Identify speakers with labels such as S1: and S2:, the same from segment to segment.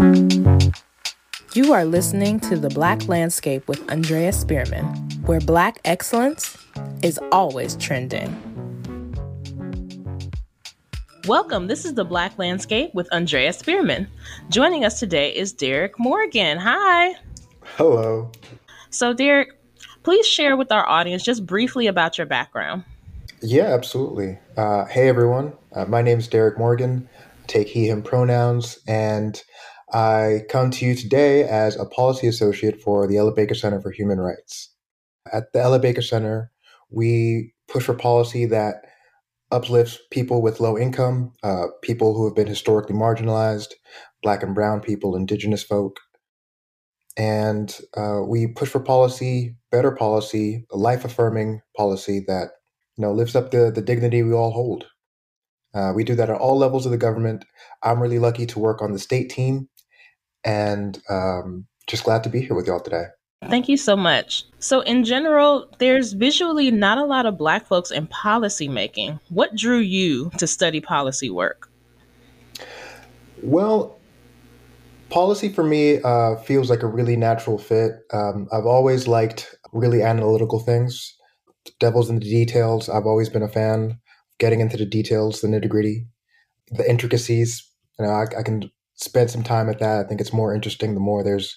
S1: You are listening to The Black Landscape with Andrea Spearman, where Black excellence is always trending. Welcome. This is The Black Landscape with Andrea Spearman. Joining us today is Derick Morgan. Hi.
S2: Hello.
S1: So, Derick, please share with our audience just briefly about your background.
S2: Yeah, absolutely. Uh, hey, everyone. Uh, my name is Derick Morgan. Take he, him pronouns. And I come to you today as a policy associate for the Ella Baker Center for Human Rights. At the Ella Baker Center, we push for policy that uplifts people with low income, uh, people who have been historically marginalized, black and brown people, indigenous folk. And uh, we push for policy, better policy, life affirming policy that you know lifts up the, the dignity we all hold. Uh, we do that at all levels of the government. I'm really lucky to work on the state team and um, just glad to be here with y'all today.
S1: Thank you so much. So, in general, there's visually not a lot of Black folks in policy making. What drew you to study policy work?
S2: Well, policy for me uh, feels like a really natural fit. Um, I've always liked really analytical things, devil's in the details. I've always been a fan, of getting into the details, the nitty gritty, the intricacies. You know, I, I can spend some time at that. I think it's more interesting the more there's,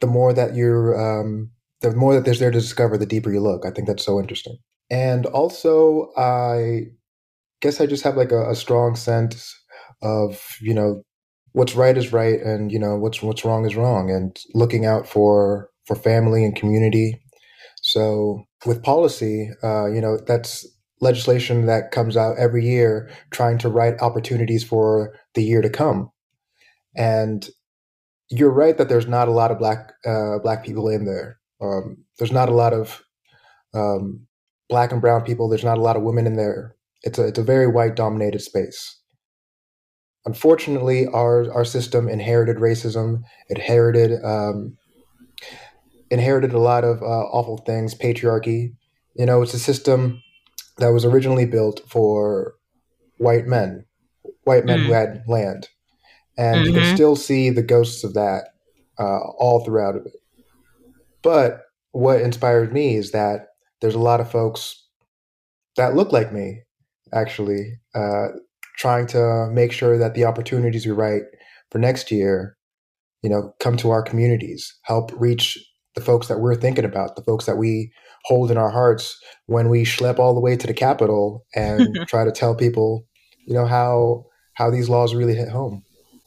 S2: the more that you're, um, the more that there's there to discover, the deeper you look. I think that's so interesting. And also, I guess I just have like a, a strong sense of, you know, what's right is right and, you know, what's, what's wrong is wrong and looking out for, for family and community. So with policy, uh, you know, that's legislation that comes out every year trying to write opportunities for the year to come. And you're right that there's not a lot of black uh, black people in there. Um, there's not a lot of um, black and brown people. There's not a lot of women in there. It's a it's a very white dominated space. Unfortunately, our our system inherited racism, inherited um, inherited a lot of uh, awful things, patriarchy. You know, it's a system that was originally built for white men, white men mm. who had land and mm-hmm. you can mm-hmm. still see the ghosts of that uh, all throughout of it. But what inspired me is that there's a lot of folks that look like me, actually, uh, trying to make sure that the opportunities we write for next year, you know, come to our communities, help reach the folks that we're thinking about, the folks that we hold in our hearts when we schlep all the way to the Capitol and try to tell people, you know, how how these laws really hit home.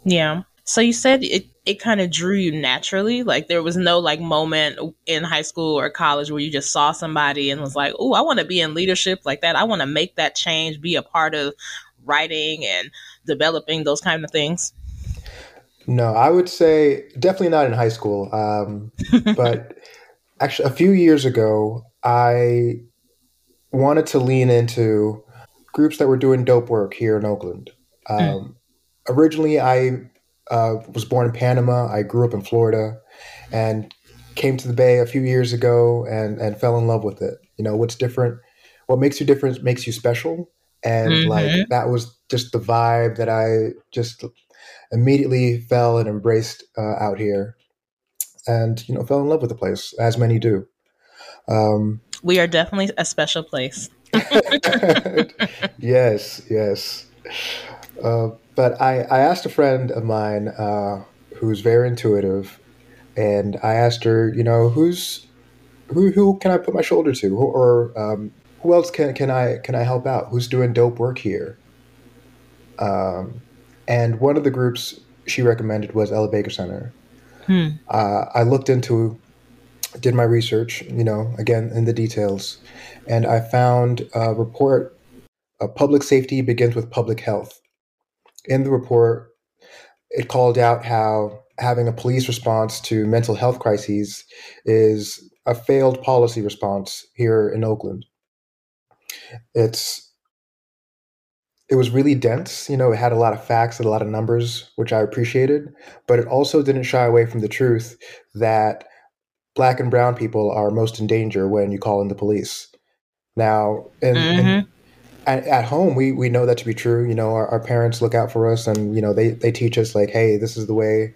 S1: Yeah. So you said it, it kind of drew you naturally. Like there was no like moment in high school or college where you just saw somebody and was like, oh, I want to be in leadership like that. I want to make that change, be a part of writing and developing those kind of things.
S2: No, I would say definitely not in high school. Um, but actually, a few years ago, I wanted to lean into groups that were doing dope work here in Oakland. Hmm. Um, mm originally, I uh, was born in Panama. I grew up in Florida, and came to the Bay a few years ago and and fell in love with it. You know, what's different? What makes you different makes you special, and mm-hmm. like that was just the vibe that I just immediately fell and embraced uh, out here, and you know, fell in love with the place as many do.
S1: Um, we are definitely a special place.
S2: yes, yes. Uh, but I, I asked a friend of mine uh, who's very intuitive, and I asked her, you know, who's who who can I put my shoulder to, or um, who else can can I can I help out? Who's doing dope work here? Um, and one of the groups she recommended was Ella Baker Center. Hmm. Uh, I looked into, did my research, you know, again in the details, and I found a report. Uh, public safety begins with public health in the report, it called out how having a police response to mental health crises is a failed policy response here in Oakland. It's it was really dense, you know, it had a lot of facts and a lot of numbers, which I appreciated, but it also didn't shy away from the truth that black and brown people are most in danger when you call in the police. Now, in, mm-hmm. At, at, home we we know that to be true. You know our, our, parents look out for us and you know they they teach us like hey this is the way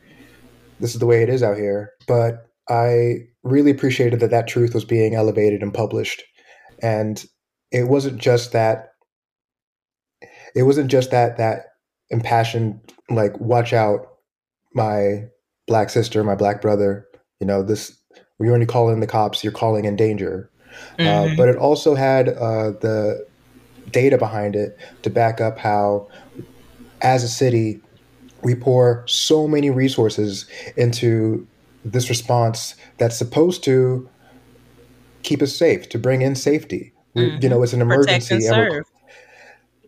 S2: this is the way it is out here. But i really appreciated that that truth was being elevated and published. And it wasn't just that it wasn't just that that impassioned like watch out my black sister my black brother you know this when you're calling the cops you're calling in danger. Uh, mm-hmm. uh, but it also had uh, the data behind it to back up how, as a city, we pour so many resources into this response that's supposed to keep us safe, to bring in safety. Mm-hmm. You know, it's an emergency.
S1: And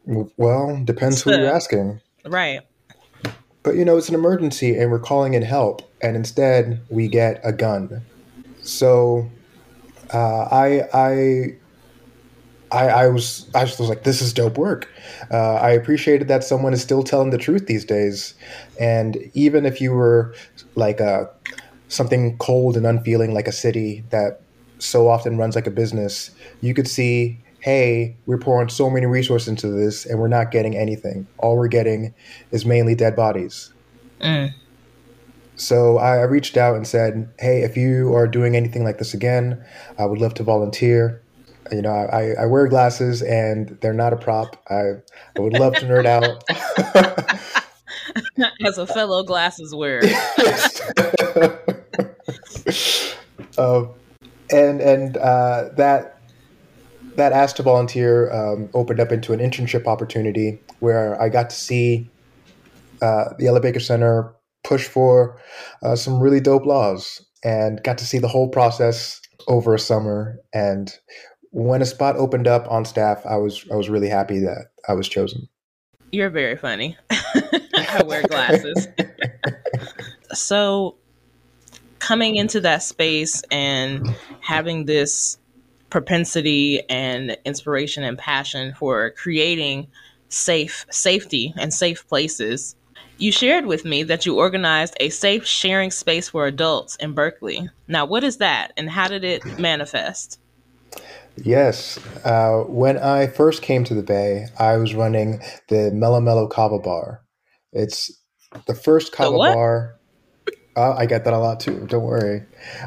S2: and well, depends who you're asking.
S1: Right.
S2: But you know, it's an emergency and we're calling in help, and instead we get a gun. So uh, I I I, I was I was like, this is dope work. Uh, I appreciated that someone is still telling the truth these days, and even if you were like a something cold and unfeeling like a city that so often runs like a business, you could see, hey, we're pouring so many resources into this, and we're not getting anything. All we're getting is mainly dead bodies. Mm. So I reached out and said, hey, if you are doing anything like this again, I would love to volunteer you know, I, I wear glasses and they're not a prop. I, I would love to nerd out.
S1: As a fellow glasses wearer.
S2: uh, and and uh, that that ask to volunteer um, opened up into an internship opportunity where I got to see uh, the Ella Baker Center push for uh, some really dope laws and got to see the whole process over a summer and when a spot opened up on staff, I was I was really happy that I was chosen.
S1: You're very funny. I wear glasses. so coming into that space and having this propensity and inspiration and passion for creating safe safety and safe places you shared with me that you organized a safe sharing space for adults in berkeley now what is that and how did it manifest
S2: Yes. Uh, when I first came to the Bay, I was running the Mellow Mellow Kava Bar. It's the first kava bar. Uh, I get that a lot too. Don't worry.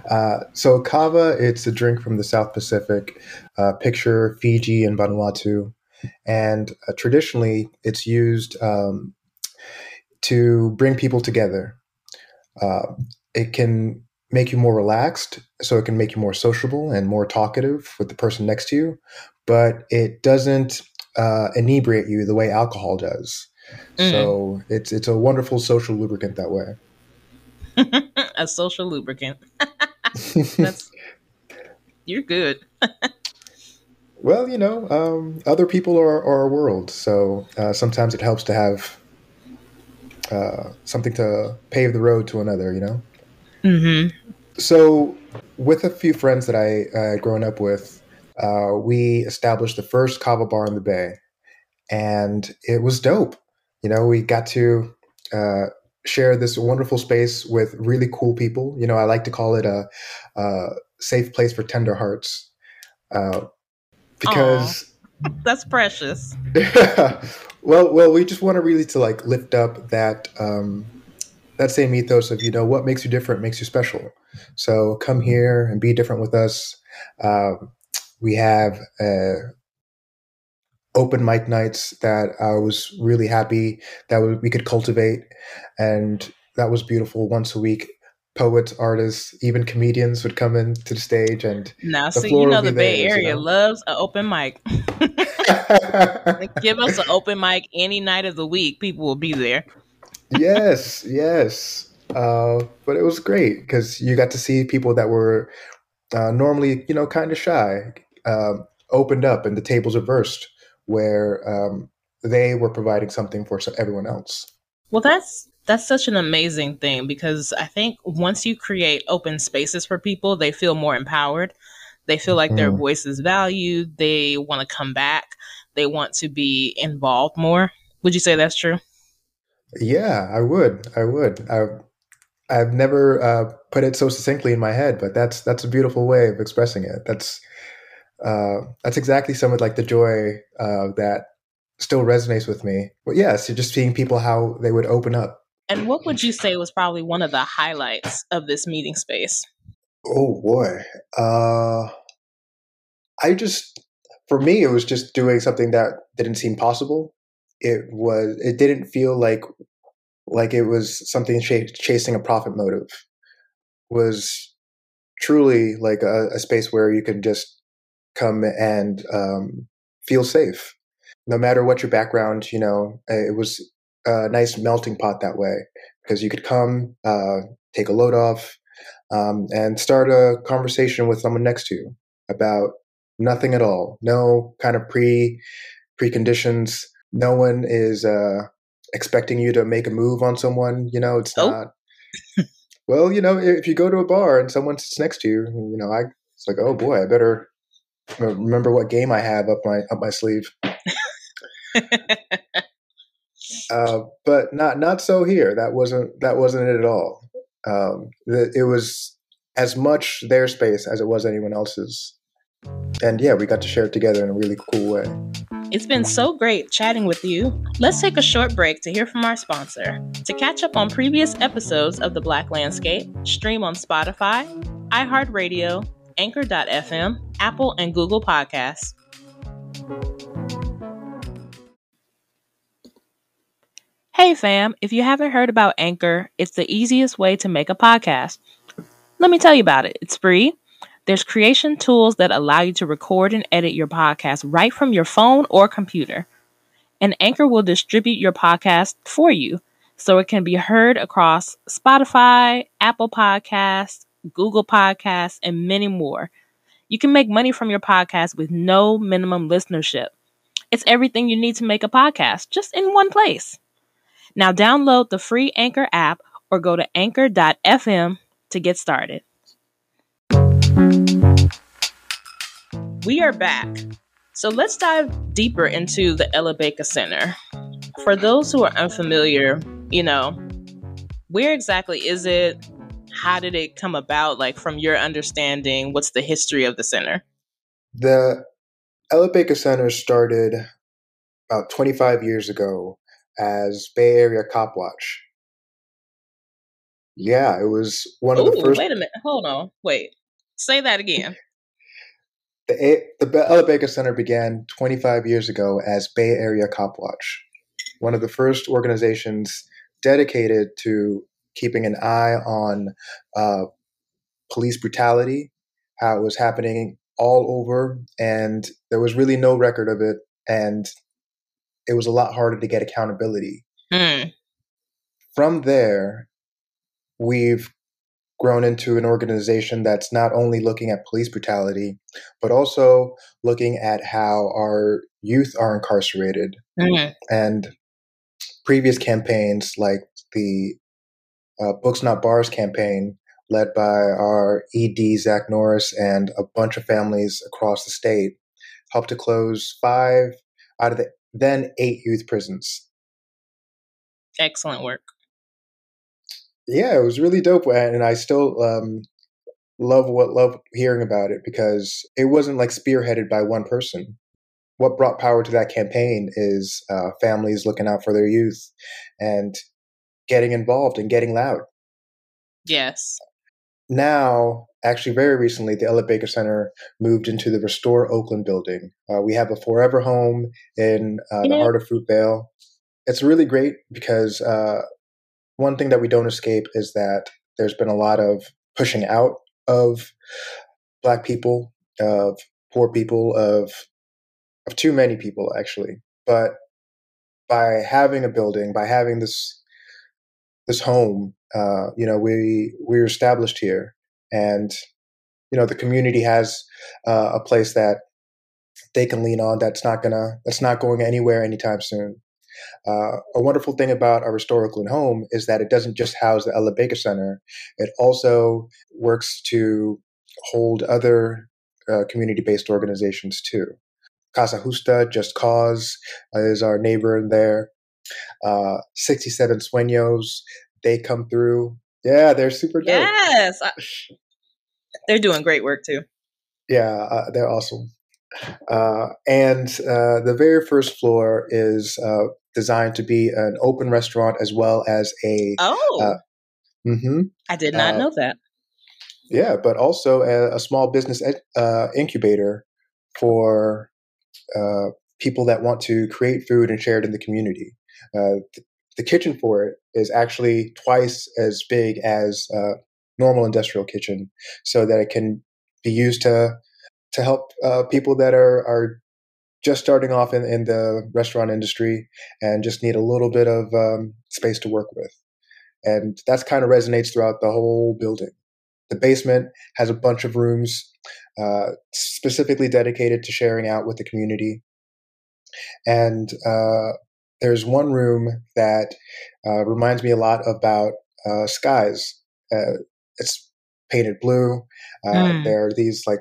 S2: Uh, so kava, it's a drink from the South Pacific. Uh, picture Fiji and Vanuatu, and uh, traditionally it's used um, to bring people together. Uh, it can make you more relaxed so it can make you more sociable and more talkative with the person next to you but it doesn't uh, inebriate you the way alcohol does. Mm. so it's it's a wonderful social lubricant that way.
S1: A social lubricant. That's you're good.
S2: Well you know um, other people are, are our world so uh, sometimes it helps to have uh, something to pave the road to another you know
S1: Mm-hmm.
S2: So, with a few friends that I uh, grown up with, uh, we established the first kava bar in the Bay, and it was dope. You know, we got to uh, share this wonderful space with really cool people. You know, I like to call it a, a safe place for tender hearts, uh, because
S1: Aww, that's precious.
S2: well, well, we just want to really to like lift up that um, that same ethos of you know what makes you different makes you special. So come here and be different with us. Um, we have uh, open mic nights that I was really happy that we could cultivate, and that was beautiful. Once a week, poets, artists, even comedians would come into the stage, and
S1: now see, you know, the Bay theirs, Area you know? loves an open mic. Give us an open mic any night of the week; people will be there
S2: yes, yes. Uh, but it was great because you got to see people that were uh, normally, you know, kind of shy, um, opened up and the tables reversed where um, they were providing something for everyone else.
S1: Well, that's that's such an amazing thing because I think once you create open spaces for people, they feel more empowered. They feel like mm-hmm. their voice is valued. They want to come back. They want to be involved more. Would you say that's true?
S2: Yeah, I would. I would. I, I've never uh, put it so succinctly in my head, but that's that's a beautiful way of expressing it. That's uh, that's exactly some of like the joy uh, that still resonates with me. But yes, you're just seeing people how they would open up.
S1: And what would you say was probably one of the highlights of this meeting space?
S2: Oh boy, uh, I just for me it was just doing something that didn't seem possible. It was it didn't feel like like it was something ch- chasing a profit motive. Was truly like a, a space where you can just come and um, feel safe no matter what your background, you know, it was a nice melting pot that way because you could come, uh, take a load off, um, and start a conversation with someone next to you about nothing at all, no kind of pre preconditions. No one is uh, expecting you to make a move on someone. You know, it's oh. not. well, you know, if you go to a bar and someone sits next to you, you know, I it's like, oh boy, I better remember what game I have up my up my sleeve. uh, but not not so here. That wasn't that wasn't it at all. Um, it was as much their space as it was anyone else's. And yeah, we got to share it together in a really cool way.
S1: It's been so great chatting with you. Let's take a short break to hear from our sponsor. To catch up on previous episodes of The Black Landscape, stream on Spotify, iHeartRadio, Anchor.fm, Apple, and Google Podcasts. Hey fam, if you haven't heard about Anchor, it's the easiest way to make a podcast. Let me tell you about it. It's free. There's creation tools that allow you to record and edit your podcast right from your phone or computer. And Anchor will distribute your podcast for you so it can be heard across Spotify, Apple Podcasts, Google Podcasts, and many more. You can make money from your podcast with no minimum listenership. It's everything you need to make a podcast just in one place. Now download the free Anchor app or go to anchor.fm to get started. We are back. So let's dive deeper into the Ella Baker Center. For those who are unfamiliar, you know, where exactly is it? How did it come about? Like, from your understanding, what's the history of the center?
S2: The Ella Baker Center started about 25 years ago as Bay Area Cop Watch. Yeah, it was one Ooh, of the first.
S1: Wait a minute. Hold on. Wait. Say that again.
S2: The, the Ella Baker Center began 25 years ago as Bay Area Cop Watch, one of the first organizations dedicated to keeping an eye on uh, police brutality, how it was happening all over, and there was really no record of it. And it was a lot harder to get accountability. Mm. From there, we've grown into an organization that's not only looking at police brutality, but also looking at how our youth are incarcerated. Mm. And previous campaigns, like the uh, Books Not Bars campaign, led by our ED, Zach Norris, and a bunch of families across the state, helped to close five out of the then eight youth prisons.
S1: Excellent work.
S2: Yeah, it was really dope, and I still um, love what love hearing about it because it wasn't like spearheaded by one person. What brought power to that campaign is uh, families looking out for their youth and getting involved and getting loud.
S1: Yes.
S2: Now, actually, very recently, the Ella Baker Center moved into the Restore Oakland building. Uh, we have a forever home in uh, the heart of Fruitvale. It's really great because uh, one thing that we don't escape is that there's been a lot of pushing out of Black people, of poor people, of of too many people, actually. But by having a building, by having this this home, uh, you know, we we're established here, and you know, the community has uh, a place that they can lean on. That's not gonna that's not going anywhere anytime soon. Uh, a wonderful thing about our Restore Oakland home is that it doesn't just house the Ella Baker Center; it also works to hold other uh, community-based organizations too. Causa Justa, Just Cause uh, is our neighbor in there. Uh, 67 Sueños, they come through. Yeah, they're super dope.
S1: Yes. they're doing great work too.
S2: Yeah, uh, they're awesome. Uh, and uh, the very first floor is uh, designed to be an open restaurant as well as a.
S1: Oh.
S2: Mm-hmm,
S1: I did not know that.
S2: Yeah, but also a, a small business ed, incubator for people that want to create food and share it in the community. Uh, the, the, kitchen for it is actually twice as big as a normal industrial kitchen, so that it can be used to to help uh, people that are are just starting off in, in the restaurant industry and just need a little bit of um, space to work with. And that's kind of resonates throughout the whole building. The basement has a bunch of rooms uh, specifically dedicated to sharing out with the community. And uh, there's one room that uh, reminds me a lot about uh, skies. Uh, it's painted blue. Mm. There are these like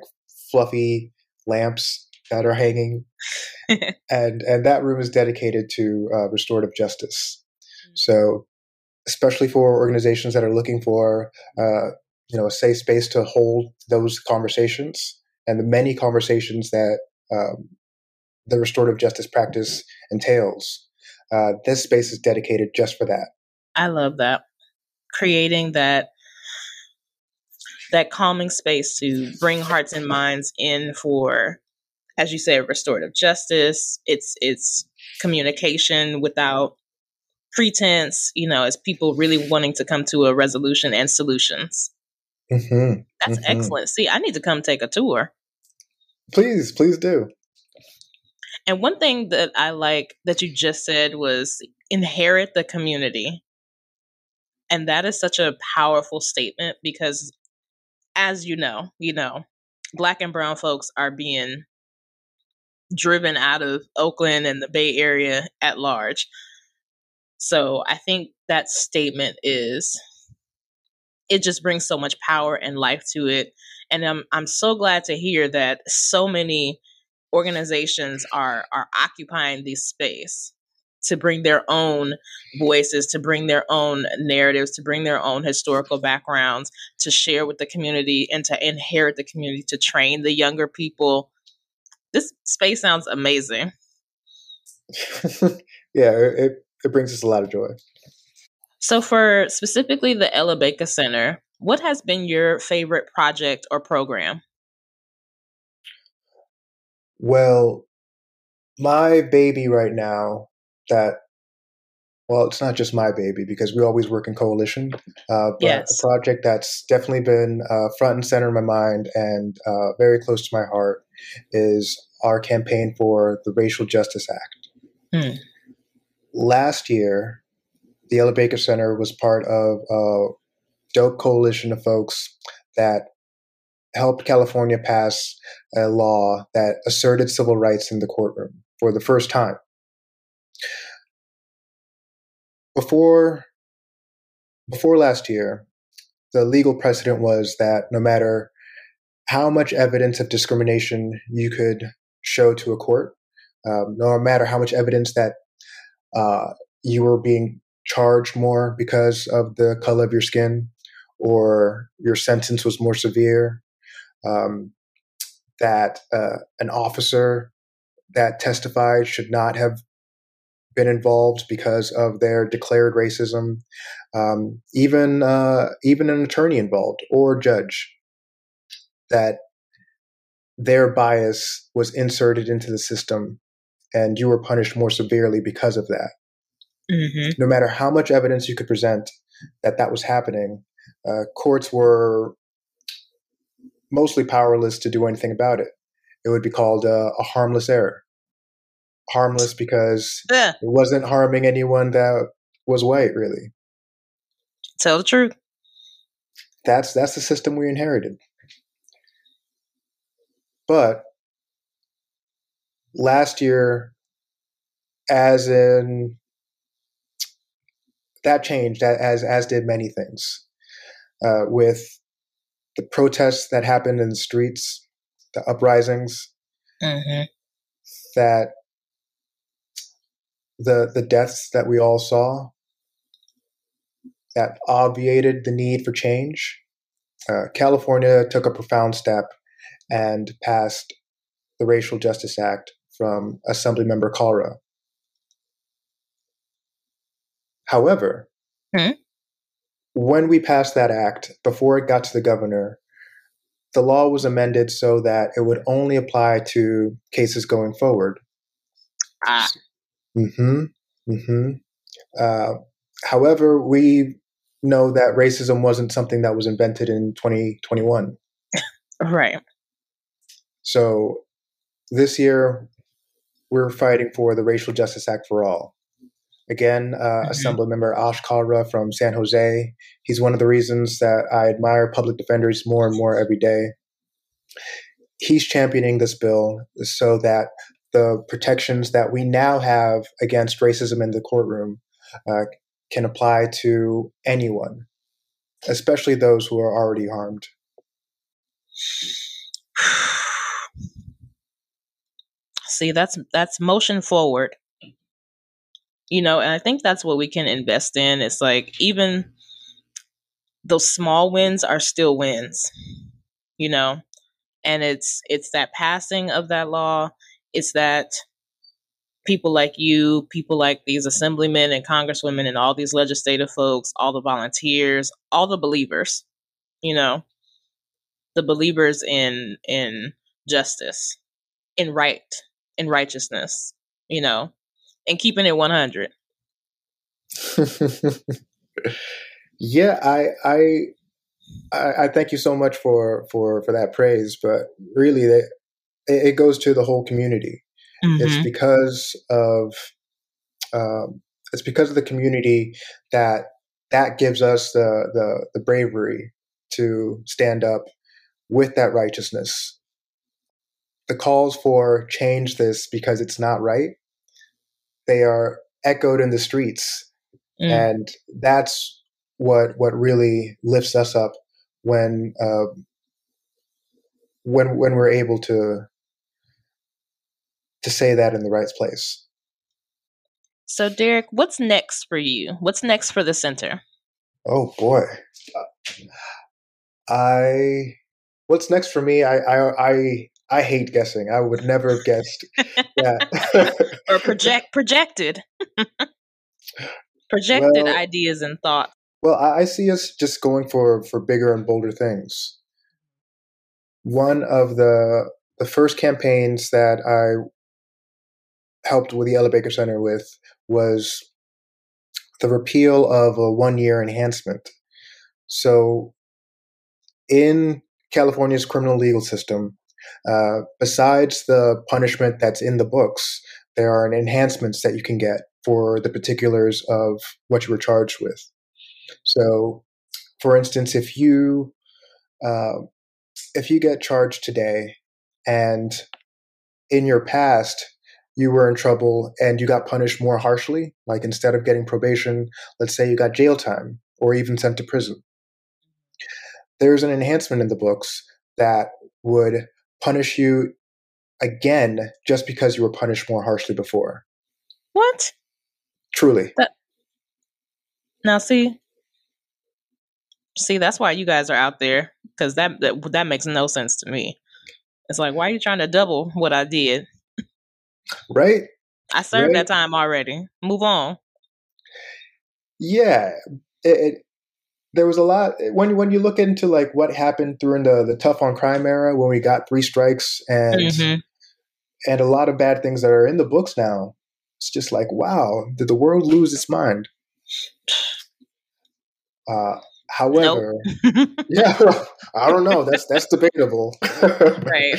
S2: fluffy lamps that are hanging, and and that room is dedicated to uh, restorative justice. Mm. So, especially for organizations that are looking for you know a safe space to hold those conversations and the many conversations that um, the restorative justice practice entails. Uh, this space is dedicated just for that.
S1: I love that. Creating that that calming space to bring hearts and minds in for, as you say, restorative justice. It's it's communication without pretense. You know, as people really wanting to come to a resolution and solutions. Mm-hmm. That's mm-hmm. excellent. See, I need to come take a tour.
S2: Please, please do.
S1: And one thing that I like that you just said was inherit the community. And that is such a powerful statement because, as you know, you know, black and brown folks are being driven out of Oakland and the Bay Area at large. So I think that statement is, it just brings so much power and life to it. And I'm, I'm so glad to hear that so many organizations are are occupying this space to bring their own voices, to bring their own narratives, to bring their own historical backgrounds, to share with the community and to inherit the community, to train the younger people. This space sounds amazing.
S2: yeah, it, it brings us a lot of joy.
S1: So, for specifically the Ella Baker Center, what has been your favorite project or program?
S2: Well, my baby right now that well, it's not just my baby because we always work in coalition. Uh, but yes. a project that's definitely been uh, front and center in my mind and uh, very close to my heart is our campaign for the Racial Justice Act. Hmm. Last year, the Ella Baker Center was part of a dope coalition of folks that helped California pass a law that asserted civil rights in the courtroom for the first time. Before, before last year, the legal precedent was that no matter how much evidence of discrimination you could show to a court, um, no matter how much evidence that uh, you were being charged more because of the color of your skin or your sentence was more severe um, that uh, an officer that testified should not have been involved because of their declared racism, um, even uh, even an attorney involved or judge, that their bias was inserted into the system, and you were punished more severely because of that. Mm-hmm. No matter how much evidence you could present that that was happening, uh, courts were mostly powerless to do anything about it. It would be called uh, a harmless error. Harmless because yeah. it wasn't harming anyone that was white, really.
S1: Tell the truth.
S2: That's that's the system we inherited. But last year, as in that changed as as did many things. Uh, with the protests that happened in the streets, the uprisings, mm-hmm. that the the deaths that we all saw, that obviated the need for change. Uh, California took a profound step and passed the Racial Justice Act from Assemblymember Kalra. However,
S1: Hmm?
S2: when we passed that act, before it got to the governor, the law was amended so that it would only apply to cases going forward.
S1: Ah.
S2: hmm hmm Uh, however, we know that racism wasn't something that was invented in 2021.
S1: Right.
S2: So this year, we're fighting for the Racial Justice Act for All. Again, uh,
S1: Mhm.
S2: Assemblymember Ash Kalra from San Jose. He's one of the reasons that I admire public defenders more and more every day. He's championing this bill so that the protections that we now have against racism in the courtroom uh, can apply to anyone, especially those who are already harmed.
S1: See, that's that's motion forward. You know, and I think that's what we can invest in. It's like even those small wins are still wins. You know, and it's it's that passing of that law. It's that people like you, people like these assemblymen and congresswomen and all these legislative folks, all the volunteers, all the believers, you know, the believers in in justice, in right, in righteousness, you know, and keeping it 100.
S2: yeah, I, I I I thank you so much for for for that praise, but really, it it goes to the whole community. It's
S1: Mhm.
S2: because of um, it's because of the community that that gives us the, the the bravery to stand up with that righteousness. The calls for change this because it's not right. They are echoed in the streets
S1: Mm.
S2: and that's what what really lifts us up when uh, when when we're able to to say that in the right place.
S1: So, Derick, what's next for you? What's next for the center?
S2: Oh boy, I what's next for me? I I I, I hate guessing. I would never have guessed. Yeah.
S1: Or project projected, projected
S2: Well-
S1: ideas and thoughts.
S2: Well, I, I see us just going for for bigger and bolder things. One of the the first campaigns that I helped with the Ella Baker Center with was the repeal of a one year enhancement. So, in California's criminal legal system, uh, besides the punishment that's in the books, there are enhancements that you can get for the particulars of what you were charged with. So, for instance, if you uh, if you get charged today, and in your past you were in trouble and you got punished more harshly, like instead of getting probation, let's say you got jail time or even sent to prison. There's an enhancement in the books that would punish you again just because you were punished more harshly before.
S1: What?
S2: Truly.
S1: Now, see, see, that's why you guys are out there because that, that that makes no sense to me. It's like, why are you trying to double what I did?
S2: Right?
S1: I served
S2: Right.
S1: that time already. Move on.
S2: Yeah, it, it, there was a lot when when you look into like what happened during the the tough on crime era when we got three strikes and
S1: Mhm.
S2: and a lot of bad things that are in the books now. It's just like wow, did the world lose its mind? Uh, however, yeah, I don't know. That's that's debatable.
S1: right.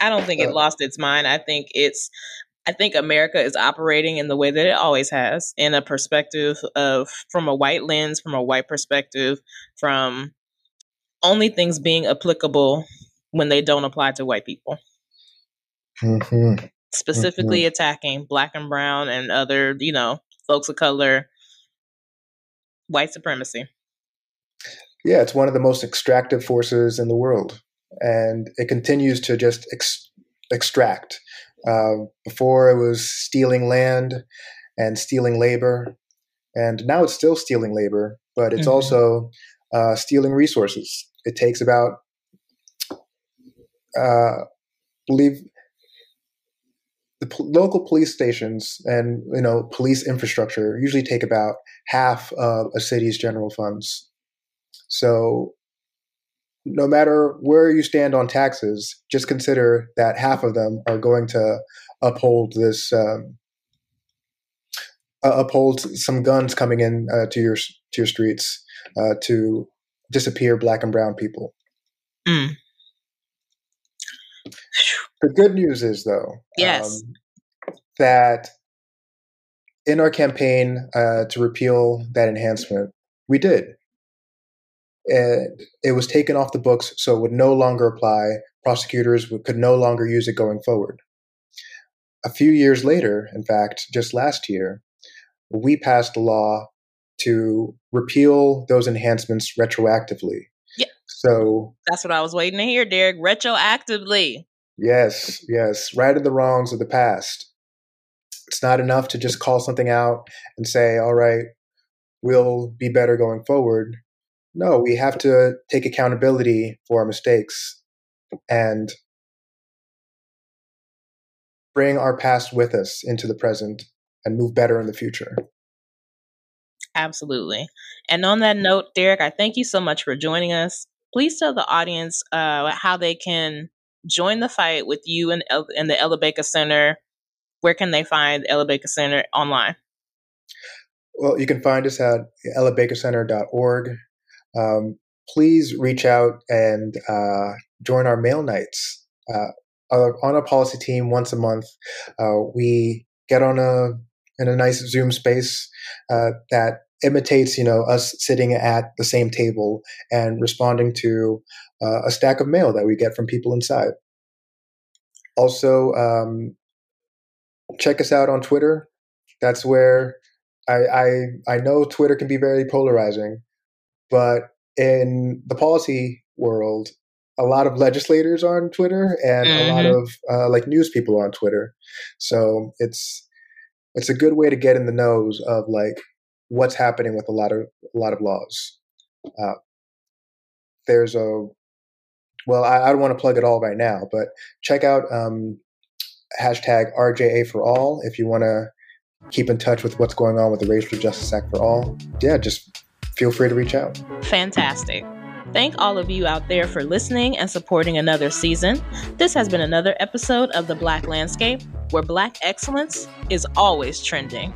S1: I don't think it
S2: Uh,
S1: lost its mind. I think it's I think America is operating in the way that it always has, in a perspective of from a white lens, from a white perspective, from only things being applicable when they don't apply to white people.
S2: Mhm.
S1: Specifically attacking black and brown and other, you know, folks of color, white supremacy.
S2: Yeah, it's one of the most extractive forces in the world, and it continues to just ex- extract. Uh, before it was stealing land and stealing labor, and now it's still stealing labor, but it's
S1: Mhm.
S2: also uh, stealing resources. It takes about, uh, believe the p- local police stations and you know police infrastructure usually take about half of a city's general funds. So no matter where you stand on taxes, just consider that half of them are going to uphold this um, uh, uphold some guns coming in uh, to your to your streets uh, to disappear black and brown people. Mm. The good news is, though,
S1: yes,
S2: um, that in our campaign uh, to repeal that enhancement, we did. And it was taken off the books, so it would no longer apply. Prosecutors would, could no longer use it going forward. A few years later, in fact, just last year, we passed a law to repeal those enhancements retroactively.
S1: Yeah.
S2: So
S1: that's what I was waiting to hear, Derick. Retroactively.
S2: Yes, yes. Right of the wrongs of the past. It's not enough to just call something out and say, all right, we'll be better going forward. No, we have to take accountability for our mistakes and bring our past with us into the present and move better in the future.
S1: Absolutely. And on that note, Derick, I thank you so much for joining us. Please tell the audience uh, how they can join the fight with you and, El- and the Ella Baker Center. Where can they find Ella Baker Center online?
S2: Well, you can find us at ellabakercenter.org. Um, please reach out and uh, join our mail nights. Uh, on a policy team once a month, uh, we get on a in a nice Zoom space uh, that imitates, you know, us sitting at the same table and responding to uh, a stack of mail that we get from people inside. Also, um, check us out on Twitter. That's where I, I I know Twitter can be very polarizing, but in the policy world, a lot of legislators are on Twitter and mm-hmm. a lot mm-hmm. of uh, like news people are on Twitter. So it's it's a good way to get in the nose of like what's happening with a lot of a lot of laws. Uh, there's a well, I, I, don't want to plug it all right now, but check out um, hashtag RJA for all if you want to keep in touch with what's going on with the Racial Justice Act for all. Yeah, just feel free to reach out.
S1: Fantastic. Thank all of you out there for listening and supporting another season. This has been another episode of The Black Landscape, where Black excellence is always trending.